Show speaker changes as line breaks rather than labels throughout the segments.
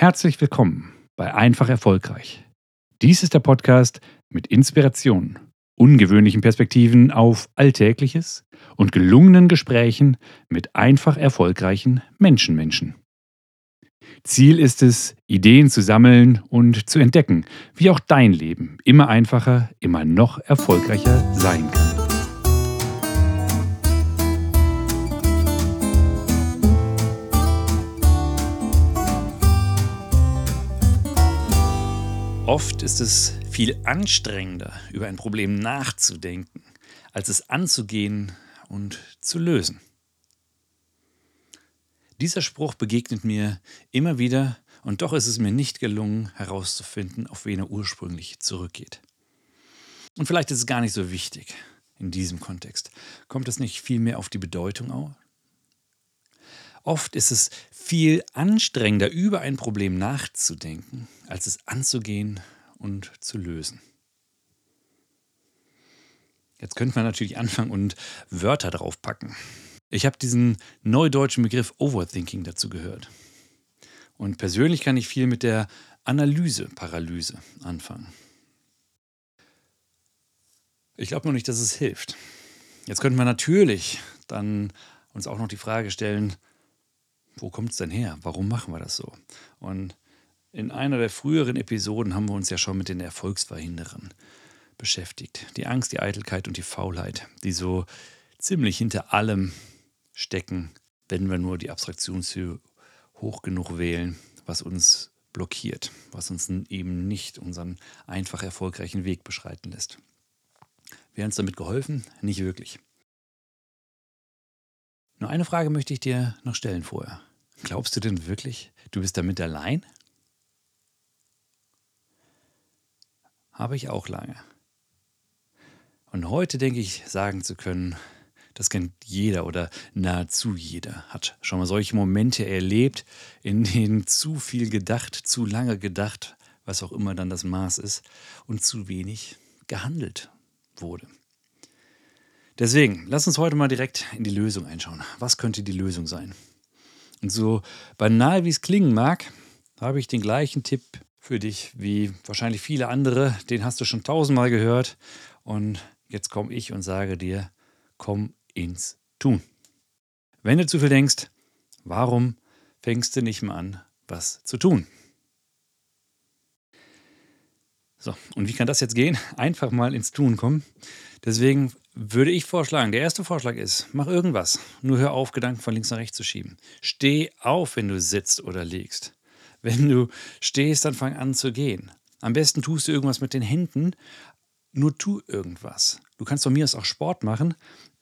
Herzlich willkommen bei Einfach Erfolgreich. Dies ist der Podcast mit Inspiration, ungewöhnlichen Perspektiven auf Alltägliches und gelungenen Gesprächen mit einfach erfolgreichen Menschenmenschen. Ziel ist es, Ideen zu sammeln und zu entdecken, wie auch dein Leben immer einfacher, immer noch erfolgreicher sein kann. Oft ist es viel anstrengender, über ein Problem nachzudenken, als es anzugehen und zu lösen. Dieser Spruch begegnet mir immer wieder und doch ist es mir nicht gelungen herauszufinden, auf wen er ursprünglich zurückgeht. Und vielleicht ist es gar nicht so wichtig in diesem Kontext. Kommt es nicht vielmehr auf die Bedeutung? Oft ist es viel anstrengender, über ein Problem nachzudenken, als es anzugehen und zu lösen. Jetzt könnte man natürlich anfangen und Wörter draufpacken. Ich habe diesen neudeutschen Begriff Overthinking dazu gehört. Und persönlich kann ich viel mit der Analyse-Paralyse anfangen. Ich glaube nur nicht, dass es hilft. Jetzt könnte man natürlich dann uns auch noch die Frage stellen, wo kommt es denn her? Warum machen wir das so? Und in einer der früheren Episoden haben wir uns ja schon mit den Erfolgsverhinderern beschäftigt. Die Angst, die Eitelkeit und die Faulheit, die so ziemlich hinter allem stecken, wenn wir nur die Abstraktionshöhe hoch genug wählen, was uns blockiert, was uns eben nicht unseren einfach erfolgreichen Weg beschreiten lässt. Wäre uns damit geholfen? Nicht wirklich. Nur eine Frage möchte ich dir noch stellen vorher. Glaubst du denn wirklich, du bist damit allein? Habe ich auch lange. Und heute denke ich, sagen zu können, das kennt jeder oder nahezu jeder, hat schon mal solche Momente erlebt, in denen zu viel gedacht, zu lange gedacht, was auch immer dann das Maß ist, und zu wenig gehandelt wurde. Deswegen, lass uns heute mal direkt in die Lösung einschauen. Was könnte die Lösung sein? Und so banal wie es klingen mag, habe ich den gleichen Tipp für dich wie wahrscheinlich viele andere. Den hast du schon tausendmal gehört. Und jetzt komme ich und sage dir, komm ins Tun. Wenn du zu viel denkst, warum fängst du nicht mal an, was zu tun? So, und wie kann das jetzt gehen? Einfach mal ins Tun kommen. Deswegen würde ich vorschlagen, der erste Vorschlag ist, mach irgendwas. Nur hör auf, Gedanken von links nach rechts zu schieben. Steh auf, wenn du sitzt oder liegst. Wenn du stehst, dann fang an zu gehen. Am besten tust du irgendwas mit den Händen, nur tu irgendwas. Du kannst von mir aus auch Sport machen.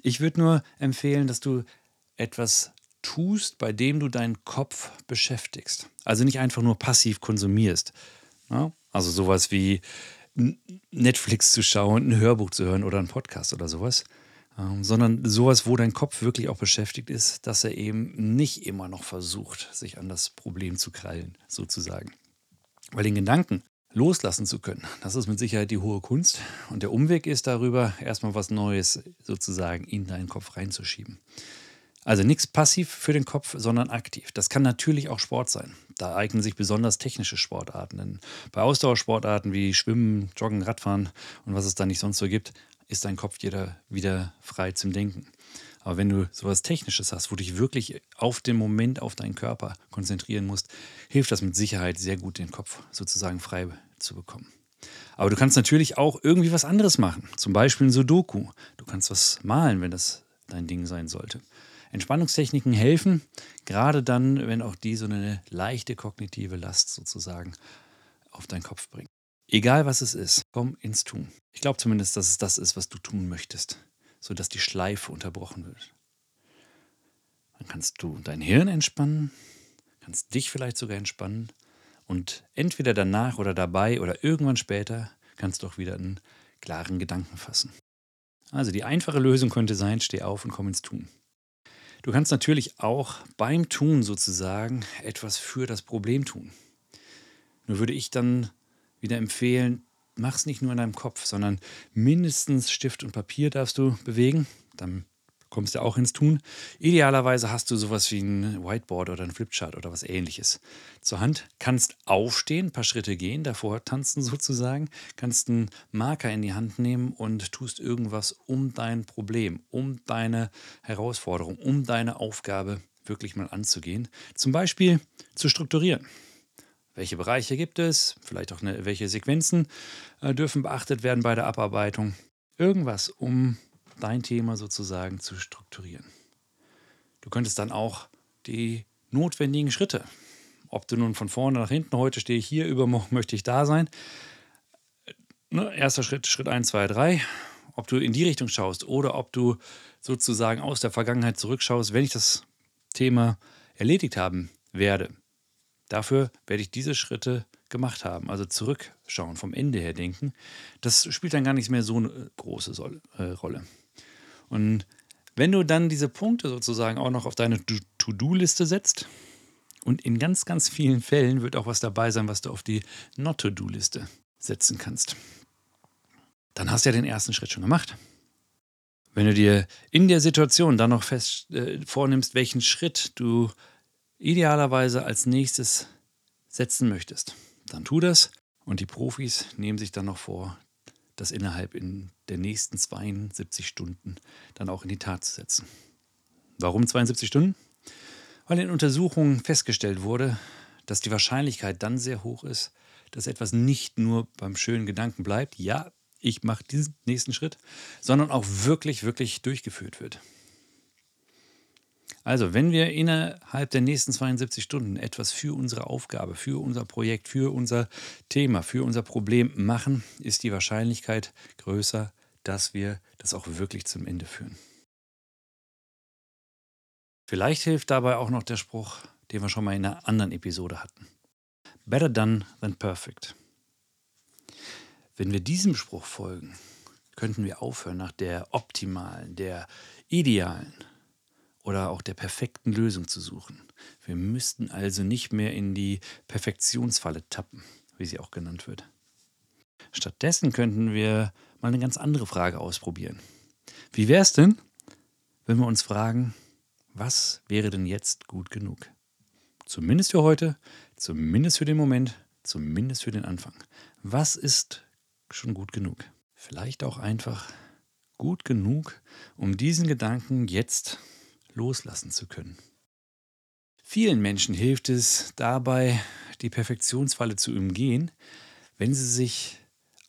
Ich würde nur empfehlen, dass du etwas tust, bei dem du deinen Kopf beschäftigst. Also nicht einfach nur passiv konsumierst. Also sowas wie Netflix zu schauen, ein Hörbuch zu hören oder einen Podcast oder sowas, ähm, sondern sowas, wo dein Kopf wirklich auch beschäftigt ist, dass er eben nicht immer noch versucht, sich an das Problem zu krallen, sozusagen. Weil den Gedanken loslassen zu können, das ist mit Sicherheit die hohe Kunst. Und der Umweg ist darüber, erstmal was Neues sozusagen in deinen Kopf reinzuschieben. Also nichts passiv für den Kopf, sondern aktiv. Das kann natürlich auch Sport sein. Da eignen sich besonders technische Sportarten. Denn bei Ausdauersportarten wie Schwimmen, Joggen, Radfahren und was es da nicht sonst so gibt, ist dein Kopf jeder wieder frei zum Denken. Aber wenn du sowas Technisches hast, wo du dich wirklich auf den Moment, auf deinen Körper konzentrieren musst, hilft das mit Sicherheit sehr gut, den Kopf sozusagen frei zu bekommen. Aber du kannst natürlich auch irgendwie was anderes machen. Zum Beispiel ein Sudoku. Du kannst was malen, wenn das dein Ding sein sollte. Entspannungstechniken helfen, gerade dann, wenn auch die so eine leichte kognitive Last sozusagen auf deinen Kopf bringen. Egal was es ist, komm ins Tun. Ich glaube zumindest, dass es das ist, was du tun möchtest, sodass die Schleife unterbrochen wird. Dann kannst du dein Hirn entspannen, kannst dich vielleicht sogar entspannen und entweder danach oder dabei oder irgendwann später kannst du auch wieder einen klaren Gedanken fassen. Also die einfache Lösung könnte sein, steh auf und komm ins Tun. Du kannst natürlich auch beim Tun sozusagen etwas für das Problem tun. Nur würde ich dann wieder empfehlen, mach es nicht nur in deinem Kopf, sondern mindestens Stift und Papier darfst du bewegen. Dann kommst du auch ins Tun. Idealerweise hast du sowas wie ein Whiteboard oder ein Flipchart oder was ähnliches zur Hand. Kannst aufstehen, ein paar Schritte gehen, davor tanzen sozusagen, kannst einen Marker in die Hand nehmen und tust irgendwas um dein Problem, um deine Herausforderung, um deine Aufgabe wirklich mal anzugehen. Zum Beispiel zu strukturieren. Welche Bereiche gibt es? Vielleicht auch eine, welche Sequenzen äh, dürfen beachtet werden bei der Abarbeitung? Irgendwas, um dein Thema sozusagen zu strukturieren. Du könntest dann auch die notwendigen Schritte, ob du nun von vorne nach hinten, heute stehe ich hier, übermorgen möchte ich da sein. Ne, erster Schritt, Schritt 1, 2, 3. Ob du in die Richtung schaust oder ob du sozusagen aus der Vergangenheit zurückschaust, wenn ich das Thema erledigt haben werde. Dafür werde ich diese Schritte gemacht haben, also zurückschauen, vom Ende her denken. Das spielt dann gar nicht mehr so eine große äh, Rolle. Und wenn du dann diese Punkte sozusagen auch noch auf deine To-Do-Liste setzt, und in ganz, ganz vielen Fällen wird auch was dabei sein, was du auf die Not-To-Do-Liste setzen kannst. Dann hast du ja den ersten Schritt schon gemacht. Wenn du dir in der Situation dann noch fest äh, vornimmst, welchen Schritt du idealerweise als nächstes setzen möchtest, dann tu das und die Profis nehmen sich dann noch vor, das innerhalb in der nächsten 72 Stunden dann auch in die Tat zu setzen. Warum 72 Stunden? Weil in Untersuchungen festgestellt wurde, dass die Wahrscheinlichkeit dann sehr hoch ist, dass etwas nicht nur beim schönen Gedanken bleibt, ja, ich mache diesen nächsten Schritt, sondern auch wirklich, wirklich durchgeführt wird. Also, wenn wir innerhalb der nächsten 72 Stunden etwas für unsere Aufgabe, für unser Projekt, für unser Thema, für unser Problem machen, ist die Wahrscheinlichkeit größer, dass wir das auch wirklich zum Ende führen. Vielleicht hilft dabei auch noch der Spruch, den wir schon mal in einer anderen Episode hatten. Better done than perfect. Wenn wir diesem Spruch folgen, könnten wir aufhören, nach der optimalen, der idealen oder auch der perfekten Lösung zu suchen. Wir müssten also nicht mehr in die Perfektionsfalle tappen, wie sie auch genannt wird. Stattdessen könnten wir mal eine ganz andere Frage ausprobieren. Wie wäre es denn, wenn wir uns fragen, was wäre denn jetzt gut genug? Zumindest für heute, zumindest für den Moment, zumindest für den Anfang. Was ist schon gut genug. Vielleicht auch einfach gut genug, um diesen Gedanken jetzt loslassen zu können. Vielen Menschen hilft es dabei, die Perfektionsfalle zu umgehen, wenn sie sich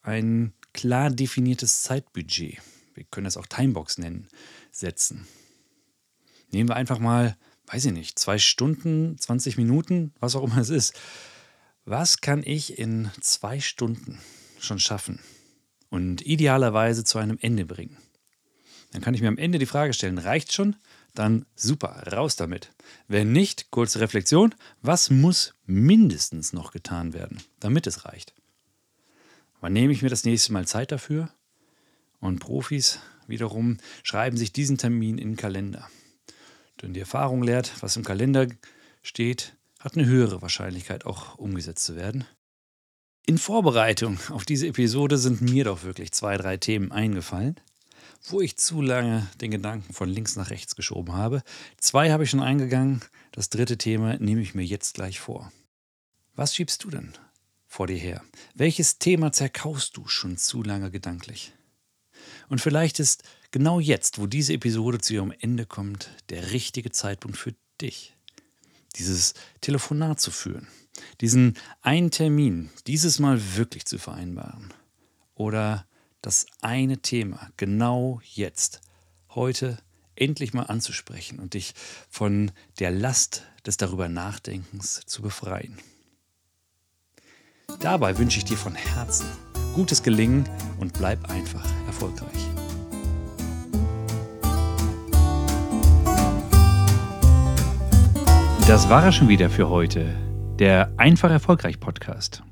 ein klar definiertes Zeitbudget, wir können das auch Timebox nennen, setzen. Nehmen wir einfach mal, weiß ich nicht, zwei Stunden, 20 Minuten, was auch immer es ist. Was kann ich in zwei Stunden schon schaffen und idealerweise zu einem Ende bringen. Dann kann ich mir am Ende die Frage stellen, reicht schon? Dann super, raus damit. Wenn nicht, kurze Reflexion, was muss mindestens noch getan werden, damit es reicht? Wann nehme ich mir das nächste Mal Zeit dafür? Und Profis wiederum schreiben sich diesen Termin in den Kalender. Denn die Erfahrung lehrt, was im Kalender steht, hat eine höhere Wahrscheinlichkeit auch umgesetzt zu werden. In Vorbereitung auf diese Episode sind mir doch wirklich zwei, drei Themen eingefallen, wo ich zu lange den Gedanken von links nach rechts geschoben habe. Zwei habe ich schon eingegangen, das dritte Thema nehme ich mir jetzt gleich vor. Was schiebst du denn vor dir her? Welches Thema zerkaust du schon zu lange gedanklich? Und vielleicht ist genau jetzt, wo diese Episode zu ihrem Ende kommt, der richtige Zeitpunkt für dich, dieses Telefonat zu führen diesen einen Termin dieses Mal wirklich zu vereinbaren oder das eine Thema genau jetzt, heute endlich mal anzusprechen und dich von der Last des darüber Nachdenkens zu befreien. Dabei wünsche ich dir von Herzen gutes Gelingen und bleib einfach erfolgreich. Das war es schon wieder für heute der Einfach Erfolgreich Podcast.